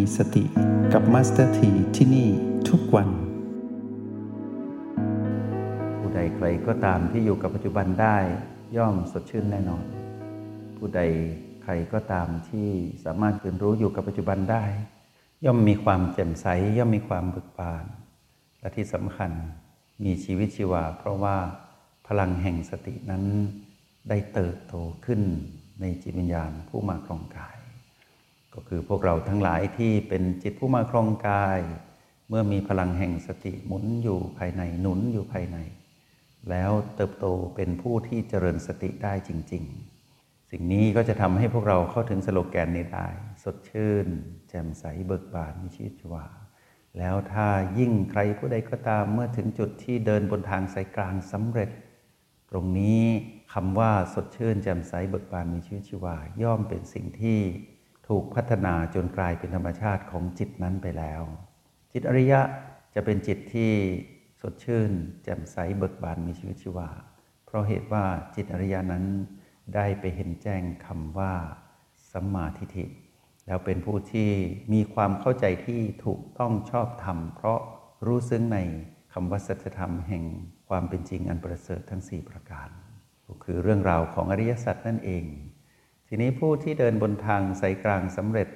มีสติกับมาสเตอร์ทีที่นี่ทุกวัน ผู้ใดใครก็ตามที่อยู่กับปัจจุบันได้ย่อมสดชื่นแน่นอน ผู้ใดใครก็ตามที่สามารถเรียนรู้อยู่กับปัจจุบันได้ ย่อมมีความแจ่มใสย่อมมีความเบิกบาน และที่สำคัญมีชีวิตชีวา เพราะว่าพลังแห่งสตินั้นได้เติบโตขึ้นในจิตวิญญาณผู้มาครองกาย ก็คือพวกเราทั้งหลายที่เป็นจิตผู้มาครองกาย เมื่อมีพลังแห่งสติหมุนอยู่ภายในหนุนอยู่ภายใน แล้วเติบโตเป็นผู้ที่เจริญสติได้จริง ๆ สิ่งนี้ก็จะทำให้พวกเราเข้าถึงสโลแกนนี้ได้ สดชื่น แจ่มใสเบิกบานมีชีวิตชีวาแล้วถ้ายิ่งใครผู้ใดก็ตามเมื่อถึงจุดที่เดินบนทางสายกลางสำเร็จ ตรงนี้คำว่าสดชื่นแจ่มใสเบิกบานมีชีวิตชีวา ย่อมเป็นสิ่งที่ ถูกพัฒนาจนกลายเป็นธรรมชาติของจิตนั้นไปแล้ว จิตอริยะจะเป็นจิตที่สดชื่น แจ่มใสเบิกบานมีชีวิตชีวา เพราะเหตุว่าจิตอริยะนั้นได้ไปเห็นแจ้งคำว่าสัมมาทิฏฐิแล้วเป็นผู้ที่มีความเข้าใจที่ถูกต้องชอบธรรม เพราะรู้ซึ้งในคำว่าสัจธรรมแห่งความเป็นจริงอันประเสริฐทั้ง 4 ประการ ก็คือเรื่องราวของอริยสัจนั่นเอง ทีนี้ผู้ที่เดินบนทางสายกลางสำเร็จ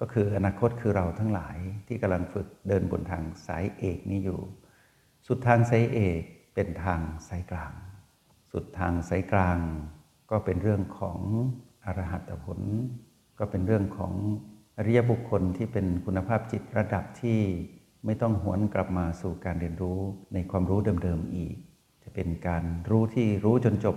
ก็คืออนาคตคือเราทั้งหลายที่กำลังฝึกเดินบนทางสายเอกนี้อยู่ สุดทางสายเอกเป็นทางสายกลาง สุดทางสายกลาง ก็เป็นเรื่องของอรหัตผล ก็เป็นเรื่องของอริยบุคคลที่เป็นคุณภาพจิตระดับที่ไม่ต้องหวนกลับมาสู่การเรียนรู้ในความรู้เดิมๆอีก จะเป็นการรู้ที่รู้จนจบ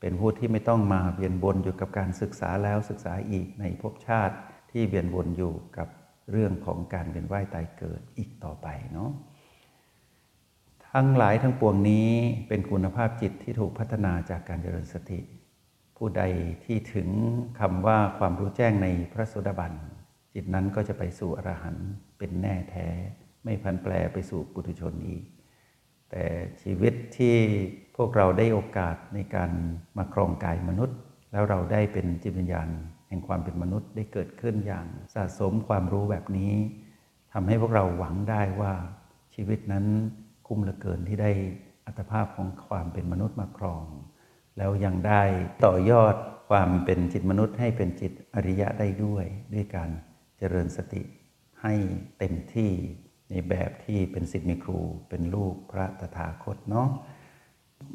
เป็นผู้ที่ไม่ต้องมาเวียนวนอยู่กับการศึกษาแล้วศึกษาอีกในภพชาติที่เวียนวนอยู่กับเรื่องของการเวียนว่ายตายเกิดอีกต่อไปเนาะทั้งหลายทั้งปวงนี้เป็นคุณภาพจิตที่ถูกพัฒนาจากการเจริญสติ ผู้ใดที่ถึงคำว่าความรู้แจ้งในพระโสดาบัน จิตนั้นก็จะไปสู่อรหันต์เป็นแน่แท้ ไม่พันแปรไปสู่ปุถุชนอีก แต่ชีวิตที่ พวกเราได้โอกาสในการมาครองกายมนุษย์ แล้วเราได้เป็นจิตวิญญาณแห่งความเป็นมนุษย์ได้เกิดขึ้นอย่างสะสมความรู้แบบนี้ทำให้พวกเราหวังได้ว่าชีวิตนั้นคุ้มเหลือเกินที่ได้อัตภาพของความเป็นมนุษย์มาครอง แล้วยังได้ต่อยอดความเป็นจิตมนุษย์ให้เป็นจิตอริยะได้ด้วย ด้วยการเจริญสติให้เต็มที่ในแบบที่เป็นสิทธิมีครู เป็นลูกพระตถาคตเนาะ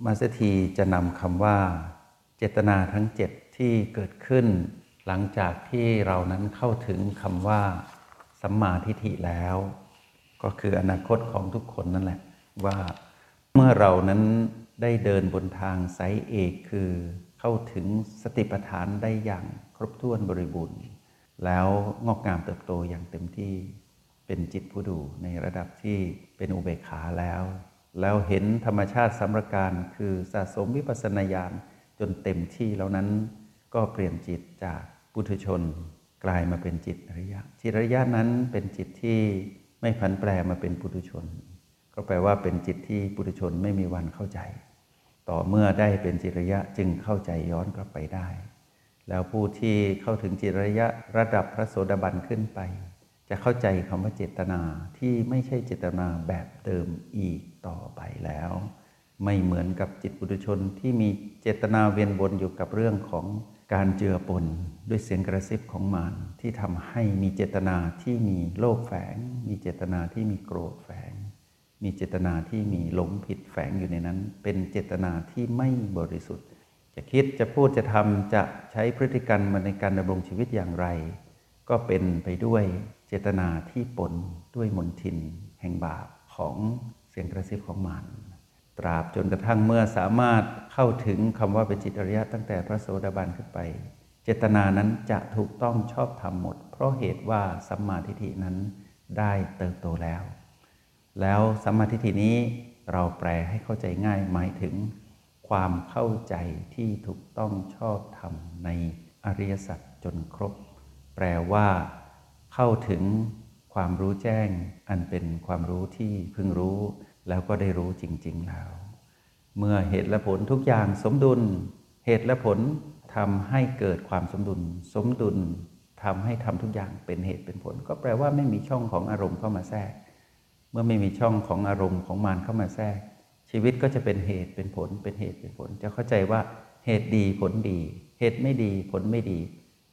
มาสถีจะนำคำว่า เจตนาทั้งเจ็ดที่เกิดขึ้น หลังจากที่เรานั้นเข้าถึงคำว่า สัมมาทิฏฐิแล้ว ก็คืออนาคตของทุกคนนั่นแหละว่าเมื่อเรานั้นได้เดินบนทางสายเอกคือเข้าถึงสติปัฏฐานได้อย่างครบถ้วนบริบูรณ์ แล้วงอกงามเติบโตอย่างเต็มที่เป็นจิตผู้ดูในระดับที่เป็นอุเบกขาแล้ว แล้วเห็นธรรมชาติสัมรการคือสะสมวิปัสสนาญาณจนเต็มที่แล้วนั้นก็เปลี่ยนจิตจากปุถุชนกลายมาเป็นจิตอริยะ จิตอริยะนั้นเป็นจิตที่ไม่ผันแปรมาเป็นปุถุชน ก็แปลว่าเป็นจิตที่ปุถุชนไม่มีวันเข้าใจ ต่อเมื่อได้เป็นจิตระยะจึงเข้าใจย้อนกลับไปได้ แล้วผู้ที่เข้าถึงจิตระยะระดับพระโสดาบันขึ้นไป จะเข้าใจคำว่าเจตนาที่ไม่ใช่เจตนาแบบเดิมอีก ต่อไปแล้ว ไม่เหมือนกับจิตปุถุชนที่มีเจตนาเวียนวนอยู่กับเรื่องของการเจือปนด้วยเสียงกระซิบของมารที่ทำให้มีเจตนาที่มีโลภแฝง มีเจตนาที่มีโกรธแฝง มีเจตนาที่มีหลงผิดแฝงอยู่ในนั้น เป็นเจตนาที่ไม่บริสุทธิ์ จะคิดจะพูดจะทำจะใช้พฤติกรรมในการดำรงชีวิตอย่างไร ก็เป็นไปด้วยเจตนาที่ปนด้วยมนทิน แห่งบาปของ เสียงกระซิบของมารตราบจนกระทั่งเมื่อสามารถเข้าถึงคำว่าเป็นจิตอริยะตั้งแต่พระโสดาบันขึ้นไป เจตนานั้นจะถูกต้องชอบธรรมหมด เพราะเหตุว่าสัมมาทิฏฐินั้นได้เติบโตแล้ว แล้วสัมมาทิฏฐินี้เราแปลให้เข้าใจง่ายหมายถึงความเข้าใจที่ถูกต้องชอบธรรมในอริยสัจจนครบ แปลว่า เข้าถึง ความรู้แจ้งอันเป็นความรู้ที่เพึงรู้ แล้วก็ได้รู้จริง ๆ แล้ว เมื่อเหตุและผลทุกอย่างสมดุล เหตุและผลทำให้เกิดความสมดุล สมดุลทำให้ทำทุกอย่างเป็นเหตุเป็นผล ก็แปลว่าไม่มีช่องของอารมณ์เข้ามาแทรก เมื่อไม่มีช่องของอารมณ์ของมารเข้ามาแทรก ชีวิตก็จะเป็นเหตุเป็นผล เป็นเหตุเป็นผล จะเข้าใจว่าเหตุดีผลดี เหตุไม่ดีผลไม่ดี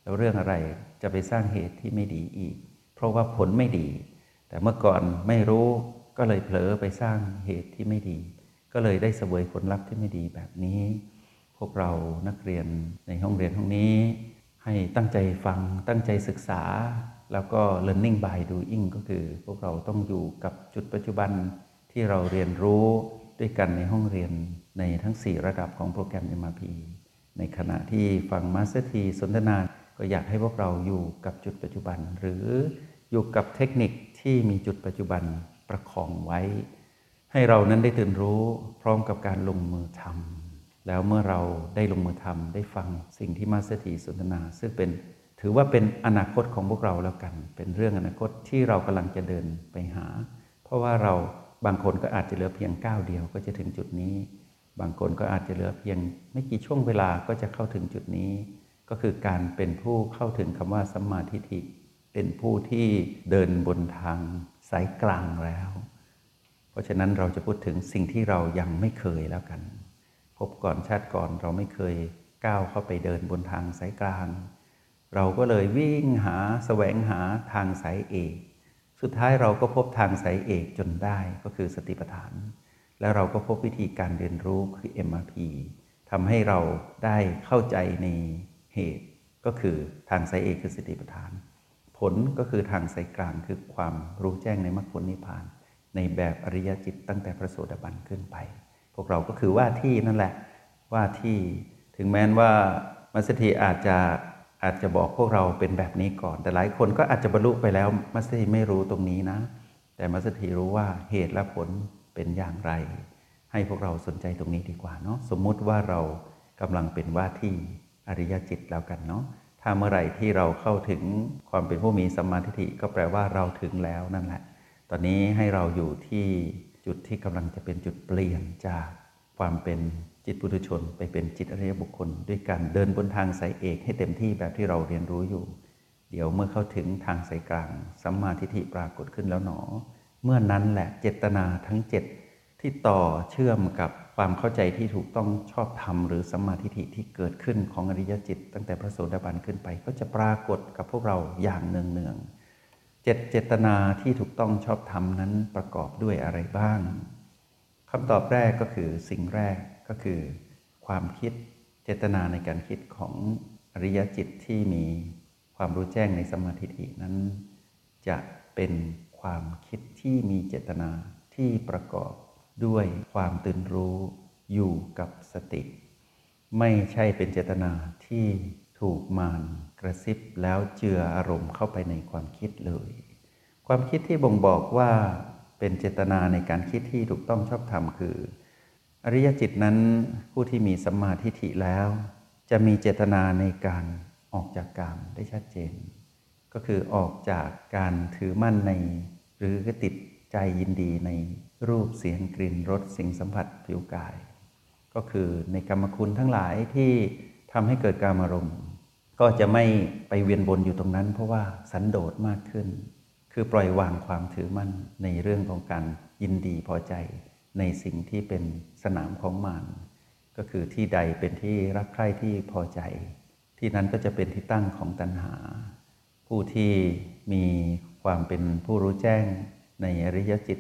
แล้วเรื่องอะไรจะไปสร้างเหตุที่ไม่ดีอีก เพราะว่าผลไม่ดี แต่เมื่อก่อนไม่รู้ก็เลยเผลอไปสร้างเหตุที่ไม่ดี ก็เลยได้เสวยผลลัพธ์ที่ไม่ดีแบบนี้ พวกเรานักเรียนในห้องเรียนห้องนี้ ให้ตั้งใจฟังตั้งใจศึกษา แล้วก็ learning by doing ก็คือ พวกเราต้องอยู่กับจุดปัจจุบันที่เราเรียนรู้ด้วยกันในห้องเรียนในทั้ง 4 ระดับของโปรแกรม MRP ในขณะที่ฟัง Master ทีสนทนา ก็อยากให้พวกเราอยู่กับจุดปัจจุบันหรือ อยู่กับเทคนิคที่มีจุดปัจจุบันประคองไว้ ให้เรานั้นได้ตื่นรู้พร้อมกับการลงมือทำแล้วเมื่อเราได้ลงมือทำได้ฟังสิ่งที่ Master ทีสนทนา ซึ่งเป็นถือว่าเป็นอนาคตของพวกเราแล้วกัน เป็นเรื่องอนาคตที่เรากำลังจะเดินไปหา เพราะว่าเราบางคนก็อาจจะเหลือเพียงก้าวเดียวก็จะถึงจุดนี้ บางคนก็อาจจะเหลือเพียง ไม่กี่ช่วงเวลาก็จะเข้าถึงจุดนี้ ก็คือการเป็นผู้เข้าถึงคำว่าสัมมาทิฏฐิ เป็นผู้ที่เดินบนทางสายกลางแล้ว เพราะฉะนั้นเราจะพูดถึงสิ่งที่เรายังไม่เคยแล้วกันพบก่อนชาติก่อนเราไม่เคยก้าวเข้าไปเดินบนทางสายกลาง เราก็เลยวิ่งหาแสวงหาทางสายเอก สุดท้ายเราก็พบทางสายเอกจนได้ก็คือสติปัฏฐาน แล้วเราก็พบวิธีการเรียนรู้คือ MRP ทำให้เราได้เข้าใจในเหตุ ก็คือทางสายเอกคือสติปัฏฐาน ผลก็คือทางสายกลางคือความรู้แจ้งในมรรคผลนิพพาน ในแบบอริยจิตตั้งแต่พระโสดาบันขึ้นไป พวกเราก็คือว่าที่นั่นแหละว่าที่ถึงแม้นว่ามัสถีอาจจะอาจจะบอกพวกเราเป็นแบบนี้ก่อน แต่หลายคนก็อาจจะบรรลุไปแล้วมัสถีไม่รู้ตรงนี้นะ แต่มัสถีรู้ว่าเหตุและผลเป็นอย่างไร ให้พวกเราสนใจตรงนี้ดีกว่าเนาะสมมุติว่าเรากำลังเป็นว่าที่อริยจิตแล้วกันเนาะ ถ้าเมื่อไหร่ที่เราเข้าถึงความเป็นผู้มีสัมมาทิฏฐิก็แปลว่าเราถึงแล้วนั่นแหละ ตอนนี้ให้เราอยู่ที่จุดที่กำลังจะเป็นจุดเปลี่ยนจากความเป็นจิตปุถุชน ไปเป็นจิตอริยบุคคล ด้วยการเดินบนทางสายเอกให้เต็มที่แบบที่เราเรียนรู้อยู่ เดี๋ยวเมื่อเข้าถึงทางสายกลางสัมมาทิฏฐิปรากฏขึ้นแล้วหนอ เมื่อนั้นแหละเจตนาทั้งเจ็ดที่ต่อเชื่อมกับ ความเข้าใจที่ถูกต้องชอบธรรมหรือสัมมาทิฏฐิที่เกิดขึ้นของอริยจิต ตั้งแต่พระโสดาบันขึ้นไป ก็จะปรากฏกับพวกเราอย่างเนืองๆเจตเจตนาที่ถูกต้องชอบธรรมนั้นประกอบด้วยอะไรบ้างคำตอบแรกก็คือสิ่งแรกก็คือ ความคิดเจตนาในการคิดของอริยจิตที่มีความรู้แจ้งในสมาธิินั้น จะเป็นความคิดที่มีเจตนาที่ประกอบ ด้วยความตื่นรู้อยู่กับสติ ไม่ใช่เป็นเจตนาที่ถูกมานกระซิบแล้วเจืออารมณ์เข้าไปในความคิดเลย ความคิดที่บ่งบอกว่าเป็นเจตนาในการคิดที่ถูกต้องชอบธรรมคือ อริยจิตนั้นผู้ที่มีสัมมาทิฏฐิแล้ว จะมีเจตนาในการออกจากกามได้ชัดเจน ก็คือออกจากการถือมั่นใน หรือติดใจยินดีใน รูปเสียงกลิ่นรสสิ่งสัมผัสผิวกาย ก็คือในกรรมคุณทั้งหลายที่ทำให้เกิดการอารมณ์ ก็จะไม่ไปเวียนวนอยู่ตรงนั้น เพราะว่าสันโดษมากขึ้น คือปล่อยวางความถือมั่นในเรื่องของการยินดีพอใจ ในสิ่งที่เป็นสนามของมารก็คือที่ใดเป็นที่รักใคร่ที่พอใจ ที่นั้นก็จะเป็นที่ตั้งของตัณหา ผู้ที่มีความเป็นผู้รู้แจ้งในอริยจิต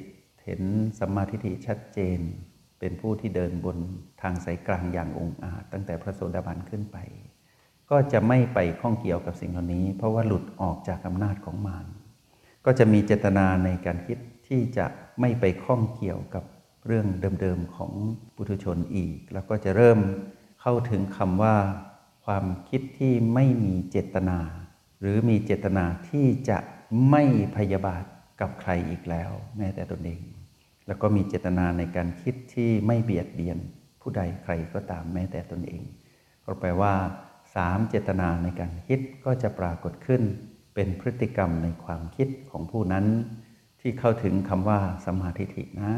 เห็นสัมมาทิฏฐิชัดเจน เป็นผู้ที่เดินบนทางสายกลางอย่างองอาจตั้งแต่พระโสดาบันขึ้นไป ก็จะไม่ไปข้องเกี่ยวกับสิ่งเหล่านี้ เพราะว่าหลุดออกจากอำนาจของมารก็จะมีเจตนาในการคิดที่จะไม่ไปข้องเกี่ยวกับเรื่องเดิมๆของปุถุชนอีก แล้วก็จะเริ่มเข้าถึงคำว่า ความคิดที่ไม่มีเจตนา หรือมีเจตนาที่จะไม่พยาบาทกับใครอีกแล้ว แม้แต่ตนเอง แล้วก็มีเจตนาในการคิดที่ไม่เบียดเบียนผู้ใดใครก็ตามแม้แต่ตนเอง ก็แปลว่าสามเจตนาในการคิดก็จะปรากฏขึ้น เป็นพฤติกรรมในความคิดของผู้นั้น ที่เข้าถึงคำว่าสมาธิินะ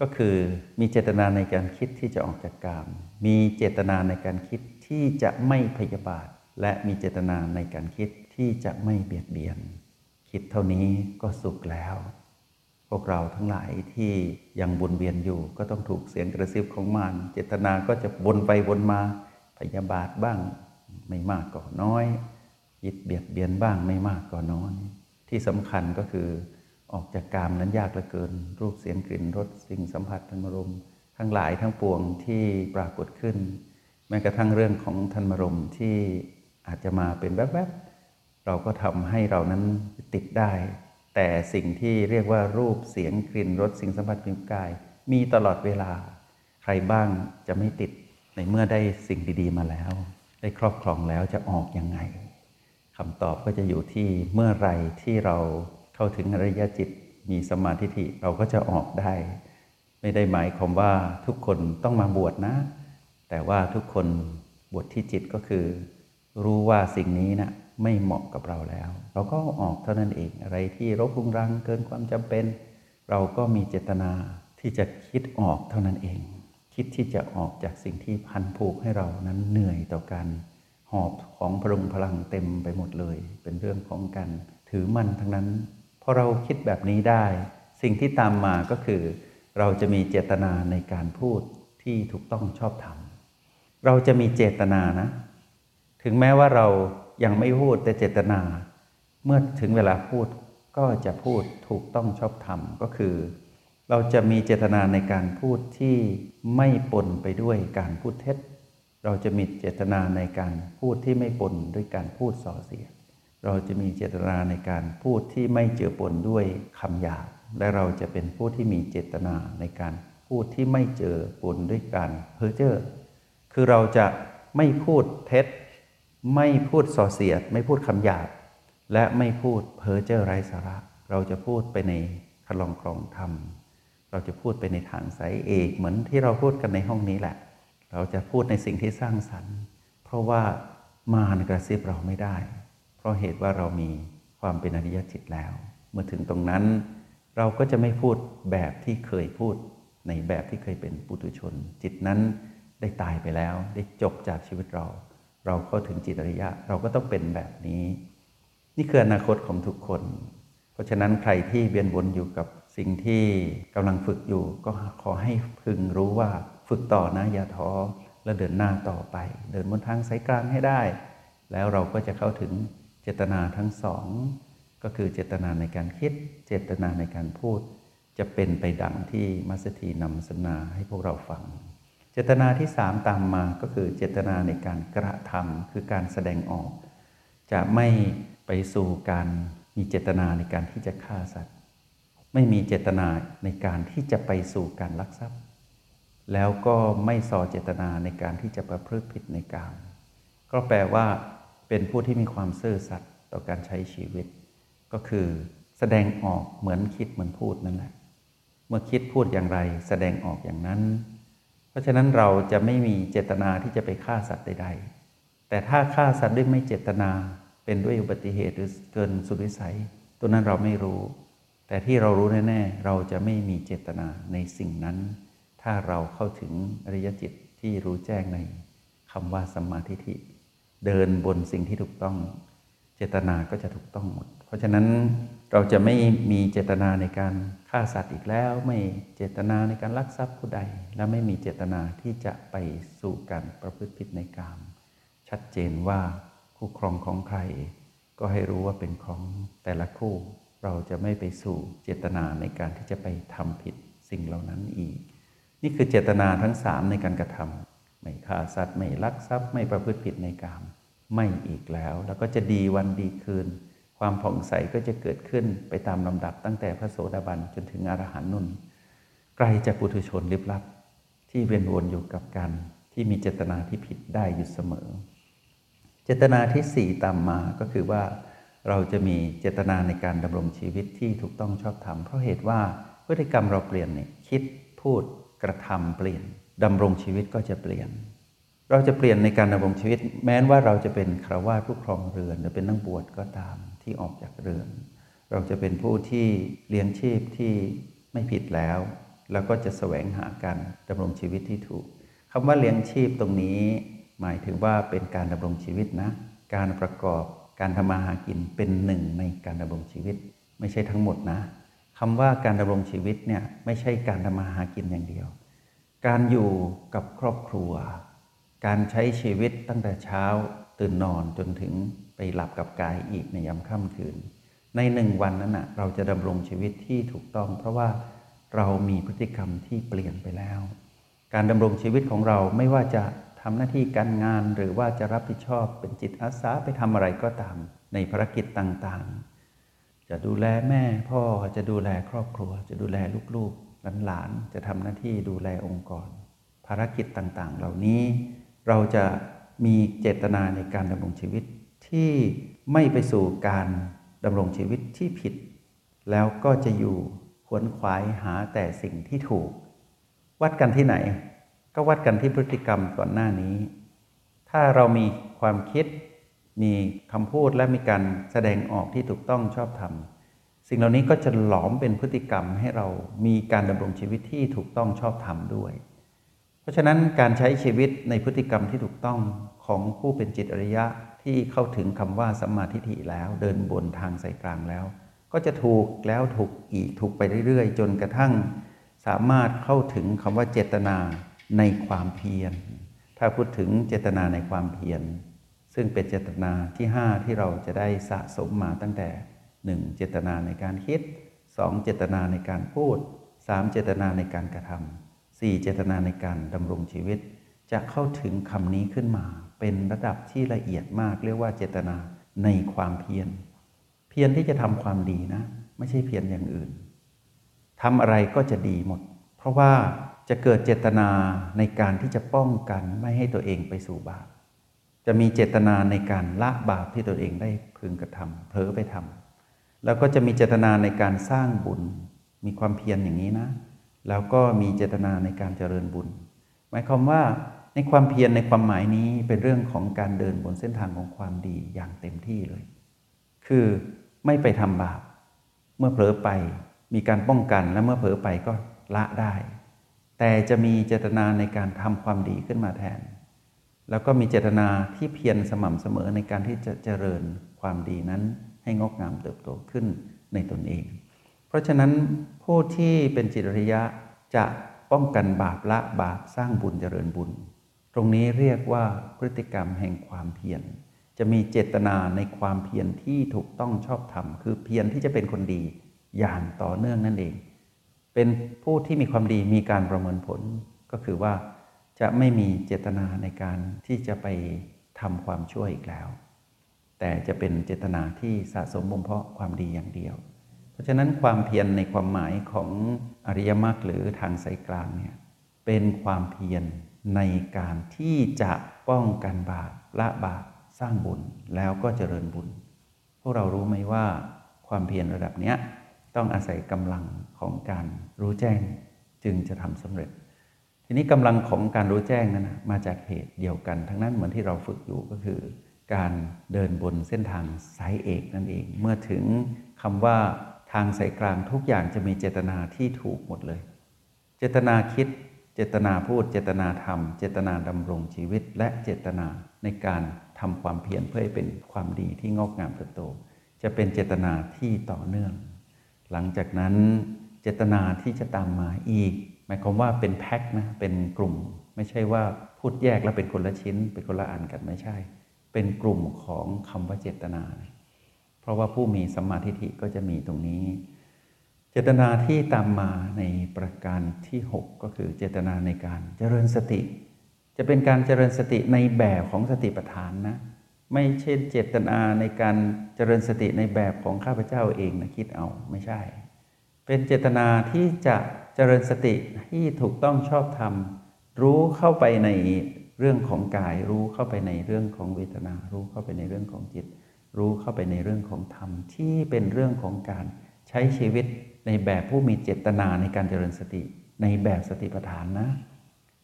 ก็คือมีเจตนาในการคิดที่จะออกจากกาม มีเจตนาในการคิดที่จะไม่พยาบาท และมีเจตนาในการคิดที่จะไม่เบียดเบียน คิดเท่านี้ก็สุขแล้ว วกเราทั้งหลายที่ยังวนเวียนอยู่ ก็ต้องถูกเสียงกระซิบของมารเจตนาก็จะวนไปวนมาพยาบาทบ้างไม่มากก็น้อยยิดเบียดเบียนบ้างไม่มากก็น้อย ที่สำคัญก็คือออกจากกามนั้นยากเหลือเกิน รูปเสียงกลิ่นรสสิ่งสัมผัสธรรมรมทั้งหลายทั้งปวงที่ปรากฏขึ้น แม้กระทั่งเรื่องของธรรมรมที่อาจจะมาเป็นแวบๆเราก็ทำให้เรานั้นติดได้ แต่สิ่งที่เรียกว่ารูปเสียงกลิ่นรสสิ่งสัมผัสผิวกาย มีตลอดเวลา ใครบ้างจะไม่ติดในเมื่อได้สิ่งดีๆมาแล้ว ได้ครอบครองแล้วจะออกยังไงคำตอบก็จะอยู่ที่เมื่อไรที่เราเข้าถึงอริยจิต มีสมาธิิเราก็จะออกได้ ไม่ได้หมายความว่าทุกคนต้องมาบวชนะ แต่ว่าทุกคนบวชที่จิตก็คือ รู้ว่าสิ่งนี้นะ ไม่เหมาะกับเราแล้ว เราก็ออกเท่านั้นเองอะไรที่รบรุงรังเกินความจำเป็น เราก็มีเจตนาที่จะคิดออกเท่านั้นเอง คิดที่จะออกจากสิ่งที่พันผูกให้เรานั้นเหนื่อยต่อการหอบของพลุงพลังเต็มไปหมดเลย เป็นเรื่องของการถือมั่นทั้งนั้นพอเราคิดแบบนี้ได้ สิ่งที่ตามมาก็คือ เราจะมีเจตนาในการพูดที่ถูกต้องชอบธรรมเราจะมีเจตนานะ ถึงแม้ว่าเรา ยังไม่พูดแต่เจตนา เมื่อถึงเวลาพูดก็จะพูดถูกต้องชอบธรรมก็คือ เราจะมีเจตนาในการพูดที่ไม่ปนไปด้วยการพูดเท็จ เราจะมีเจตนาในการพูดที่ไม่ปนด้วยการพูดส่อเสียดเราจะมีเจตนาในการพูดที่ไม่เจือปนด้วยคำหยาบและเราจะเป็นผู้ที่มีเจตนาในการพูดที่ไม่เจือปนด้วยการเพ้อเจ้อคือเราจะไม่พูดเท็จ ไม่พูดส่อเสียด ไม่พูดคำหยาบ และไม่พูดเพ้อเจ้อไร้สาระ เราจะพูดไปในคลองครองธรรม เราจะพูดไปในทางสายเอกเหมือนที่เราพูดกันในห้องนี้แหละ เราจะพูดในสิ่งที่สร้างสรรค์ เพราะว่ามารกระซิบเราไม่ได้ เพราะเหตุว่าเรามีความเป็นอริยจิตแล้ว เมื่อถึงตรงนั้นเราก็จะไม่พูดแบบที่เคยพูดในแบบที่เคยเป็นปุถุชน จิตนั้นได้ตายไปแล้ว ได้จบจากชีวิตเรา เราเข้าถึงจิตอริยะ เราก็ต้องเป็นแบบนี้ นี่คืออนาคตของทุกคน เพราะฉะนั้นใครที่เวียนวนอยู่กับสิ่งที่กำลังฝึกอยู่ ก็ขอให้พึงรู้ว่าฝึกต่อนะอย่าท้อและเดินหน้าต่อไป เดินบนทางสายกลางให้ได้ แล้วเราก็จะเข้าถึงเจตนาทั้งสอง ก็คือเจตนาในการคิด เจตนาในการพูด จะเป็นไปดังที่มัสถีนำสนาให้พวกเราฟัง เจตนาที่สามตามมาก็คือเจตนาในการกระทำคือการแสดงออก จะไม่ไปสู่การมีเจตนาในการที่จะฆ่าสัตว์ ไม่มีเจตนาในการที่จะไปสู่การลักทรัพย์ แล้วก็ไม่ส่อเจตนาในการที่จะประพฤติผิดในกามก็แปลว่าเป็นผู้ที่มีความซื่อสัตย์ต่อการใช้ชีวิต ก็คือแสดงออกเหมือนคิดเหมือนพูดนั่นแหละ เมื่อคิดพูดอย่างไร แสดงออกอย่างนั้น เพราะฉะนั้นเราจะไม่มีเจตนาที่จะไปฆ่าสัตว์ใดๆ แต่ถ้าฆ่าสัตว์ด้วยไม่เจตนาเป็นด้วยอุบัติเหตุหรือเกินสุดวิสัย ตัวนั้นเราไม่รู้ แต่ที่เรารู้แน่ๆ เราจะไม่มีเจตนาในสิ่งนั้น ถ้าเราเข้าถึงอริยจิตที่รู้แจ้งในคำว่าสัมมาทิฏฐิเดินบนสิ่งที่ถูกต้อง เจตนาก็จะถูกต้องหมด เพราะฉะนั้น เราจะไม่มีเจตนาในการฆ่าสัตว์อีกแล้ว ไม่เจตนาในการลักทรัพย์ผู้ใด และไม่มีเจตนาที่จะไปสู่การประพฤติผิดในกามชัดเจนว่าคู่ครองของใคร ก็ให้รู้ว่าเป็นของแต่ละคู่ เราจะไม่ไปสู่เจตนาในการที่จะไปทำผิดสิ่งเหล่านั้นอีก นี่คือเจตนาทั้งสามในการกระทำไม่ฆ่าสัตว์ไม่ลักทรัพย์ ไม่ประพฤติผิดในกาม ไม่อีกแล้ว แล้วก็จะดีวันดีคืน ความผ่องใสก็จะเกิดขึ้นไปตามลำดับตั้งแต่พระโสดาบันจนถึงอรหันต์นุ่นไกลจากปุถุชนลิบลับ ที่เวียนวนอยู่กับกันที่มีเจตนาที่ผิดได้อยู่เสมอ เจตนาที่สี่ตามมาก็คือว่า เราจะมีเจตนาในการดำรงชีวิตที่ถูกต้องชอบธรรมเพราะเหตุว่าพฤติกรรมเราเปลี่ยนเนี่ยคิดพูดกระทำเปลี่ยนดำรงชีวิตก็จะเปลี่ยน เราจะเปลี่ยนในการดำรงชีวิต แม้ว่าเราจะเป็นคราวาสผู้ครองเรือนหรือเป็นนักบวชก็ตาม ที่ออกจากเรือน เราจะเป็นผู้ที่เลี้ยงชีพที่ไม่ผิดแล้ว แล้วก็จะแสวงหาการดำรงชีวิตที่ถูกคำว่าเลี้ยงชีพตรงนี้ หมายถึงว่าเป็นการดำรงชีวิตนะ การประกอบการทำมาหากินเป็นหนึ่งในการดำรงชีวิต ไม่ใช่ทั้งหมดนะคำว่าการดำรงชีวิตเนี่ยไม่ใช่การทำมาหากินอย่างเดียว การอยู่กับครอบครัว การใช้ชีวิตตั้งแต่เช้าตื่นนอนจนถึง ไปหลับกับกายอีกในยามค่ำคืน ในหนึ่งวันนั้นนะเราจะดำรงชีวิตที่ถูกต้อง เพราะว่าเรามีพฤติกรรมที่เปลี่ยนไปแล้ว การดำรงชีวิตของเราไม่ว่าจะทำหน้าที่การงานหรือว่าจะรับผิดชอบเป็นจิตอาสาไปทำอะไรก็ตาม ในภารกิจต่างๆ จะดูแลแม่พ่อจะดูแลครอบครัว จะดูแลลูกๆหลานๆจะทำหน้าที่ดูแลองค์กร ภารกิจต่างๆ เหล่านี้ เราจะมีเจตนาในการดำรงชีวิต ที่ไม่ไปสู่การดำรงชีวิตที่ผิด แล้วก็จะอยู่ขวนขวายหาแต่สิ่งที่ถูก วัดกันที่ไหน ก็วัดกันที่พฤติกรรมก่อนหน้านี้ ถ้าเรามีความคิด มีคำพูดและมีการแสดงออกที่ถูกต้องชอบธรรมสิ่งเหล่านี้ก็จะหลอมเป็นพฤติกรรมให้เรามีการดำรงชีวิตที่ถูกต้องชอบธรรมด้วย เพราะฉะนั้นการใช้ชีวิตในพฤติกรรมที่ถูกต้อง ของผู้เป็นจิตอริยะที่เข้าถึงคำว่าสัมมาทิฏฐิแล้วเดินบนทางสายกลางแล้ว ก็จะถูกแล้วถูกอีกถูกไปเรื่อยๆ จนกระทั่ง สามารถเข้าถึงคำว่าเจตนาในความเพียร ถ้าพูดถึงเจตนาในความเพียร ซึ่งเป็นเจตนาที่ 5 ที่เราจะได้สะสมมาตั้งแต่ 1. เจตนาในการคิด 2. เจตนาในการพูด 3. เจตนาในการกระทำ 4. เจตนาในการดำรงชีวิต จะเข้าถึงคำนี้ขึ้นมา เป็นระดับที่ละเอียดมาก เรียกว่าเจตนาในความเพียร เพียรที่จะทำความดีนะ ไม่ใช่เพียรอย่างอื่นทำอะไรก็จะดีหมด เพราะว่าจะเกิดเจตนาในการที่จะป้องกันไม่ให้ตัวเองไปสู่บาป จะมีเจตนาในการละบาปที่ตัวเองได้พึงกระทำเผลอไปทำแล้วก็จะมีเจตนาในการสร้างบุญ มีความเพียรอย่างนี้นะ แล้วก็มีเจตนาในการเจริญบุญ หมายความว่า ในความเพียรในความหมายนี้เป็นเรื่องของการเดินบนเส้นทางของความดีอย่างเต็มที่เลย คือไม่ไปทำบาป เมื่อเผลอไปมีการป้องกันและเมื่อเผลอไปก็ละได้ แต่จะมีเจตนาในการทำความดีขึ้นมาแทน แล้วก็มีเจตนาที่เพียรสม่ำเสมอในการที่จะเจริญความดีนั้นให้งอกงามเติบโตขึ้นในตนเอง เพราะฉะนั้นผู้ที่เป็นจิตริยะจะป้องกันบาปละบาปสร้างบุญเจริญบุญ ตรงนี้เรียกว่าพฤติกรรมแห่งความเพียรจะมีเจตนาในความเพียรที่ถูกต้องชอบธรรม คือเพียรที่จะเป็นคนดีอย่างต่อเนื่องนั่นเอง เป็นผู้ที่มีความดีมีการประเมินผลก็คือว่าจะไม่มีเจตนาในการที่จะไปทำความช่วยอีกแล้ว แต่จะเป็นเจตนาที่สะสมบ่มเพาะความดีอย่างเดียว เพราะฉะนั้นความเพียรในความหมายของอริยมรรคหรือทางสายกลางเนี่ยเป็นความเพียร ในการที่จะป้องกันบาปละบาปสร้างบุญแล้วก็เจริญบุญ พวกเรารู้ไหมว่าความเพียรระดับเนี้ยต้องอาศัยกำลังของการรู้แจ้งจึงจะทำสำเร็จ ทีนี้กำลังของการรู้แจ้งนั้นนะมาจากเหตุเดียวกัน ทั้งนั้นเหมือนที่เราฝึกอยู่ก็คือ การเดินบนเส้นทางสายเอกนั่นเอง เมื่อถึงคำว่าทางสายกลางทุกอย่างจะมีเจตนาที่ถูกหมดเลย เจตนาคิด เจตนาพูด เจตนาทำเจตนาดำรงชีวิต และเจตนาในการทำความเพียรเพื่อให้เป็นความดีที่งอกงามเติบโต จะเป็นเจตนาที่ต่อเนื่อง หลังจากนั้นเจตนาที่จะตามมาอีก หมายความว่าเป็นแพ็คนะเป็นกลุ่ม ไม่ใช่ว่าพูดแยกแล้วเป็นคนละชิ้น เป็นคนละอันกันไม่ใช่ เป็นกลุ่มของคำว่าเจตนา เพราะว่าผู้มีสัมมาทิฏฐิก็จะมีตรงนี้ เจตนาที่ตามมาในประการที่ 6 ก็คือเจตนาในการเจริญสติ จะเป็นการเจริญสติในแบบของสติปัฏฐานนะ ไม่ใช่เจตนาในการเจริญสติในแบบของข้าพเจ้าเองนะคิดเอาไม่ใช่ เป็นเจตนาที่จะเจริญสติที่ถูกต้องชอบธรรม รู้เข้าไปในเรื่องของกาย รู้เข้าไปในเรื่องของเวทนา รู้เข้าไปในเรื่องของจิต รู้เข้าไปในเรื่องของธรรมที่เป็นเรื่องของการใช้ชีวิต ในแบบผู้มีเจตนาในการเจริญสติ ในแบบสติปัฏฐานนะ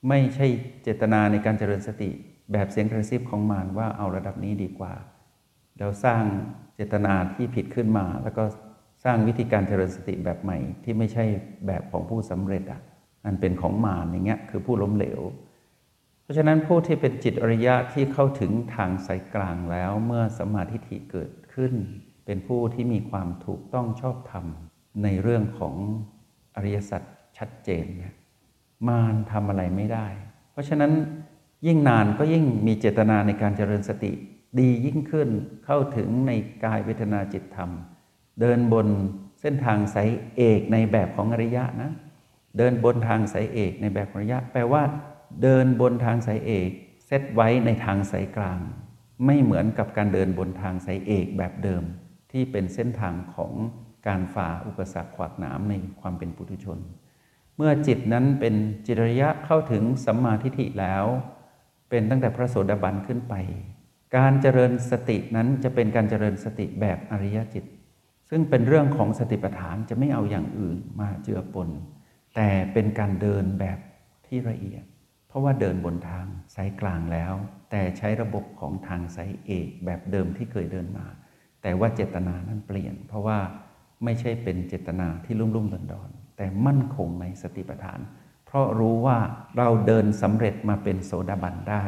ไม่ใช่เจตนาในการเจริญสติ แบบเสียงกระซิบของมารว่าเอาระดับนี้ดีกว่า แล้วสร้างเจตนาที่ผิดขึ้นมา แล้วก็สร้างวิธีการเจริญสติแบบใหม่ ที่ไม่ใช่แบบของผู้สำเร็จอะอันเป็นของมารอย่างเงี้ยคือผู้ล้มเหลว เพราะฉะนั้นผู้ที่เป็นจิตอริยะที่เข้าถึงทางสายกลางแล้วเมื่อสมาธิฐิเกิดขึ้น เป็นผู้ที่มีความถูกต้องชอบธรรม ในเรื่องของอริยสัจชัดเจนเนี่ยมารทำอะไรไม่ได้ เพราะฉะนั้นยิ่งนานก็ยิ่งมีเจตนาในการเจริญสติ ดียิ่งขึ้นเข้าถึงในกายเวทนาจิตธรรม เดินบนเส้นทางสายเอกในแบบของอริยะนะเดินบนทางสายเอกในแบบอริยะ แปลว่า เดินบนทางสายเอกเซตไว้ในทางสายกลาง ไม่เหมือนกับการเดินบนทางสายเอกแบบเดิม ที่เป็นเส้นทางของ การฝ่าอุปสรรคขวากหนามในความเป็นปุถุชน เมื่อจิตนั้นเป็นจิตริยะเข้าถึงสัมมาทิฏฐิแล้ว เป็นตั้งแต่พระโสดาบันขึ้นไป การเจริญสตินั้นจะเป็นการเจริญสติแบบอริยจิต ซึ่งเป็นเรื่องของสติปัฏฐานจะไม่เอาอย่างอื่นมาเจือปน แต่เป็นการเดินแบบที่ละเอียด เพราะว่าเดินบนทางสายกลางแล้ว แต่ใช้ระบบของทางสายเอกแบบเดิมที่เคยเดินมา แต่ว่าเจตนานั้นเปลี่ยน เพราะว่า ไม่ใช่เป็นเจตนาที่ลุ่มลุ่มดอนดอนแต่มั่นคงในสติปัฏฐาน เพราะรู้ว่าเราเดินสำเร็จมาเป็นโสดาบันได้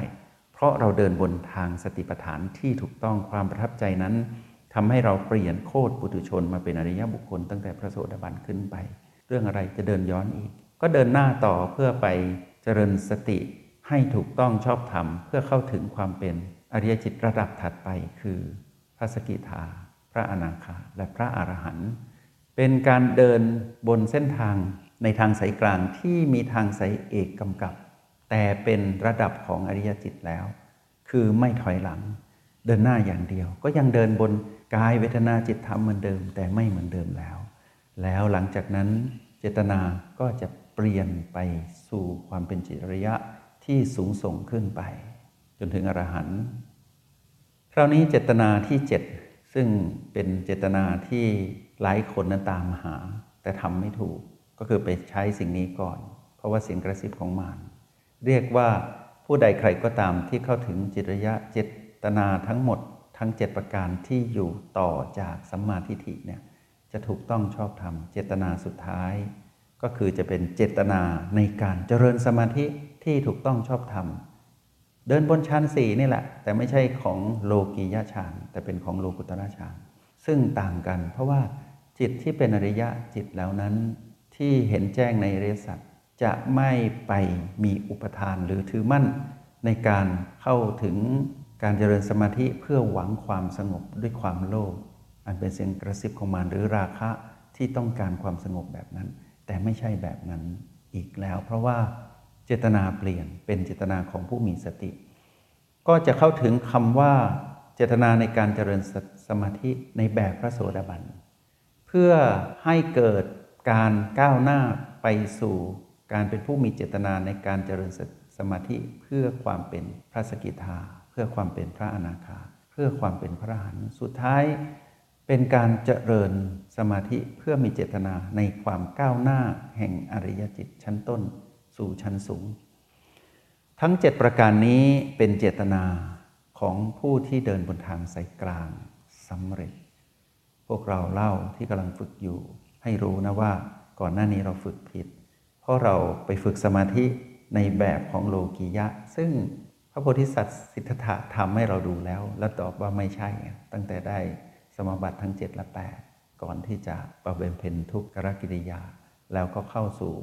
เพราะเราเดินบนทางสติปัฏฐานที่ถูกต้องความประทับใจนั้นทำให้เราเปลี่ยนโคตรปุถุชนมาเป็นอริยบุคคล ตั้งแต่พระโสดาบันขึ้นไป เรื่องอะไรจะเดินย้อนอีก ก็เดินหน้าต่อเพื่อไปเจริญสติให้ถูกต้องชอบธรรมเพื่อเข้าถึงความเป็นอริยจิตระดับถัดไปคือพระสกิทา พระอนาคาและพระอรหันต์เป็นการเดินบนเส้นทางในทางสายกลางที่มีทางสายเอกกำกับ แต่เป็นระดับของอริยจิตแล้ว คือไม่ถอยหลัง เดินหน้าอย่างเดียว ก็ยังเดินบนกายเวทนาจิตธรรมเหมือนเดิม แต่ไม่เหมือนเดิมแล้ว แล้วหลังจากนั้นเจตนาก็จะเปลี่ยนไปสู่ความเป็นจิตระยะที่สูงส่งขึ้นไป จนถึงอรหันต์คราวนี้เจตนาที่เจ็ด ซึ่งเป็นเจตนาที่หลายคนนั้นตามหา แต่ทำไม่ถูกก็คือไปใช้สิ่งนี้ก่อน เพราะว่าเสียงกระซิบของมารเรียกว่าผู้ใดใครก็ตามที่เข้าถึงจิตระยะเจตนาทั้งหมดทั้ง 7 ประการที่อยู่ต่อจากสัมมาทิฏฐิเนี่ยจะถูกต้องชอบธรรมเจตนาสุดท้าย ก็คือจะเป็นเจตนาในการเจริญสมาธิที่ถูกต้องชอบธรรม เดินบนชั้นสี่นี่แหละ แต่ไม่ใช่ของโลกียะฌานแต่เป็นของโลกุตระฌานซึ่งต่างกัน เพราะว่าจิตที่เป็นอริยะจิตแล้วนั้น ที่เห็นแจ้งในอริยสัจจะไม่ไปมีอุปทานหรือถือมั่น ในการเข้าถึงการเจริญสมาธิเพื่อหวังความสงบด้วยความโลภอันเป็นเสียงกระซิบของมารหรือราคะที่ต้องการความสงบแบบนั้น แต่ไม่ใช่แบบนั้นอีกแล้ว เพราะว่า เจตนาเปลี่ยนเป็นเจตนาของผู้มีสติ ก็จะเข้าถึงคำว่าเจตนาในการเจริญสมาธิในแบบพระโสดาบัน เพื่อให้เกิดการก้าวหน้าไปสู่การเป็นผู้มีเจตนาในการเจริญสมาธิเพื่อความเป็นพระสกิทา เพื่อความเป็นพระอนาคา เพื่อความเป็นพระหันสุดท้าย เป็นการเจริญสมาธิเพื่อมีเจตนาในความก้าวหน้าแห่งอริยจิตชั้นต้น สู่ชั้นสูง ทั้ง 7 ประการนี้เป็นเจตนาของผู้ที่เดินบนทางสายกลางสำเร็จ พวกเราเล่าที่กำลังฝึกอยู่ ให้รู้นะว่าก่อนหน้านี้เราฝึกผิด เพราะเราไปฝึกสมาธิในแบบของโลกียะ ซึ่งพระโพธิสัตว์สิทธัตถะทำให้เราดูแล้ว แล้วตอบว่าไม่ใช่ ตั้งแต่ได้สมบัติทั้ง 7 และ 8 ก่อนที่จะประเบนเพนทุกขกิริยา แล้วก็เข้าสู่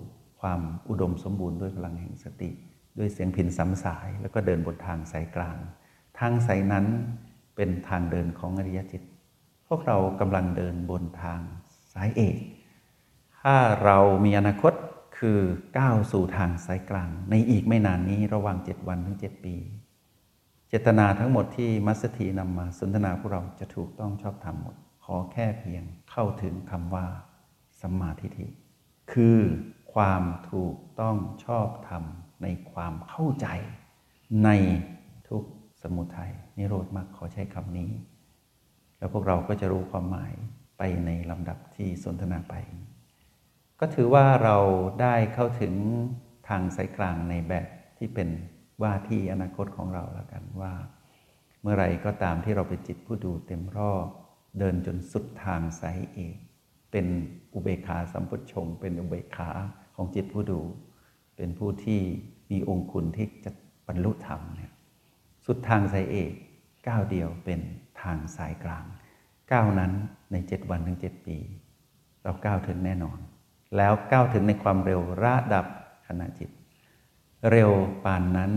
ความอุดมสมบูรณ์ด้วยพลังแห่งสติ ด้วยเสียงพินสำสาย แล้วก็เดินบนทางสายกลาง ทางสายนั้นเป็นทางเดินของอริยจิต พวกเรากำลังเดินบนทางสายเอก ถ้าเรามีอนาคตคือก้าวสู่ทางสายกลาง ในอีกไม่นานนี้ระหว่าง 7 วันถึง 7 ปี เจตนาทั้งหมดที่มัสถีนำมาสนทนาพวกเราจะถูกต้องชอบธรรมหมด ขอแค่เพียงเข้าถึงคำว่าสัมมาทิฏฐิ คือ ความถูกต้องชอบธรรม ในความเข้าใจ ในทุกสมุทัยนิโรธมรรคขอใช้คำนี้ แล้วพวกเราก็จะรู้ความหมายไปในลำดับที่สนทนาไป ก็ถือว่าเราได้เข้าถึงทางสายกลางในแบบที่เป็นว่าที่อนาคตของเราแล้วกันว่า เมื่อไรก็ตามที่เราเป็นจิตผู้ดูเต็มรอบเดินจนสุดทางสายเอกเป็นอุเบกขาสัมพุทชง เป็นอุเบกขา ของจิตผู้ดู เป็นผู้ที่มีองค์คุณที่จะบรรลุธรรมเนี่ยสุดทางสายเอกก้าวเดียวเป็นทางสายกลางก้าวนั้นในเจ็ดวันถึงเจ็ดปี เราก้าวถึงแน่นอน แล้วก้าวถึงในความเร็วระดับขณะจิต เร็วปานนั้น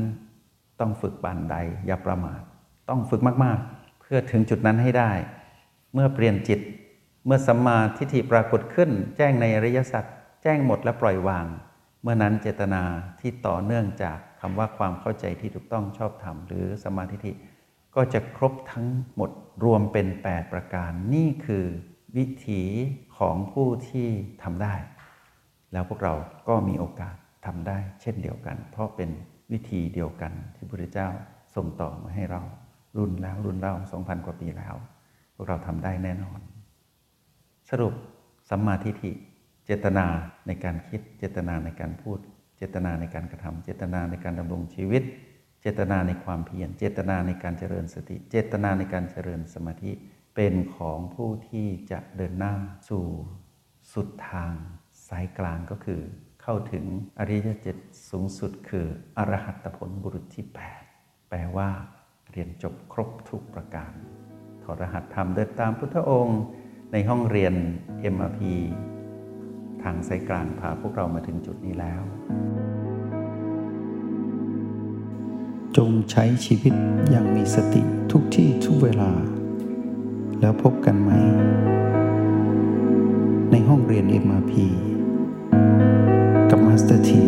ต้องฝึกปานใด อย่าประมาทต้องฝึกมากๆ เพื่อถึงจุดนั้นให้ได้ เมื่อเปลี่ยนจิตเมื่อสัมมาทิฏฐิปรากฏขึ้น แจ้งในอริยสัจ แจ้งหมดและปล่อยวาง เมื่อนั้นเจตนาที่ต่อเนื่องจากคำว่าความเข้าใจที่ถูกต้องชอบธรรมหรือสมาธิิก็จะครบทั้งหมดรวมเป็น 8 ประการ นี่คือวิถีของผู้ที่ทำได้ แล้วพวกเราก็มีโอกาสทำได้ เช่นเดียวกัน เพราะเป็นวิธีเดียวกันที่พระพุทธเจ้าส่งต่อมาให้เรารุ่นแล้วรุ่นเล่าสองพันกว่าปีแล้ว พวกเราทำได้แน่นอน สรุปสัมมาทิฏฐิ เจตนาในการคิด เจตนาในการพูด เจตนาในการกระทำเจตนาในการดำรงชีวิต เจตนาในความเพียร เจตนาในการเจริญสติ เจตนาในการเจริญสมาธิ เป็นของผู้ที่จะเดินหน้าสู่สุดทางสายกลางก็คือ เข้าถึงอริยเจตสูงสุดคืออรหัตผลบุรุษที่ 8 แปลว่า เรียนจบครบทุกประการถอดรหัสธรรมเดินตามพุทธองค์ ในห้องเรียน MRP ทางสายกลางพาพวกเรามาถึงจุดนี้แล้ว จงใช้ชีวิตอย่างมีสติทุกที่ทุกเวลา แล้วพบกันไหม ในห้องเรียน MRP กับมาสเตอร์ที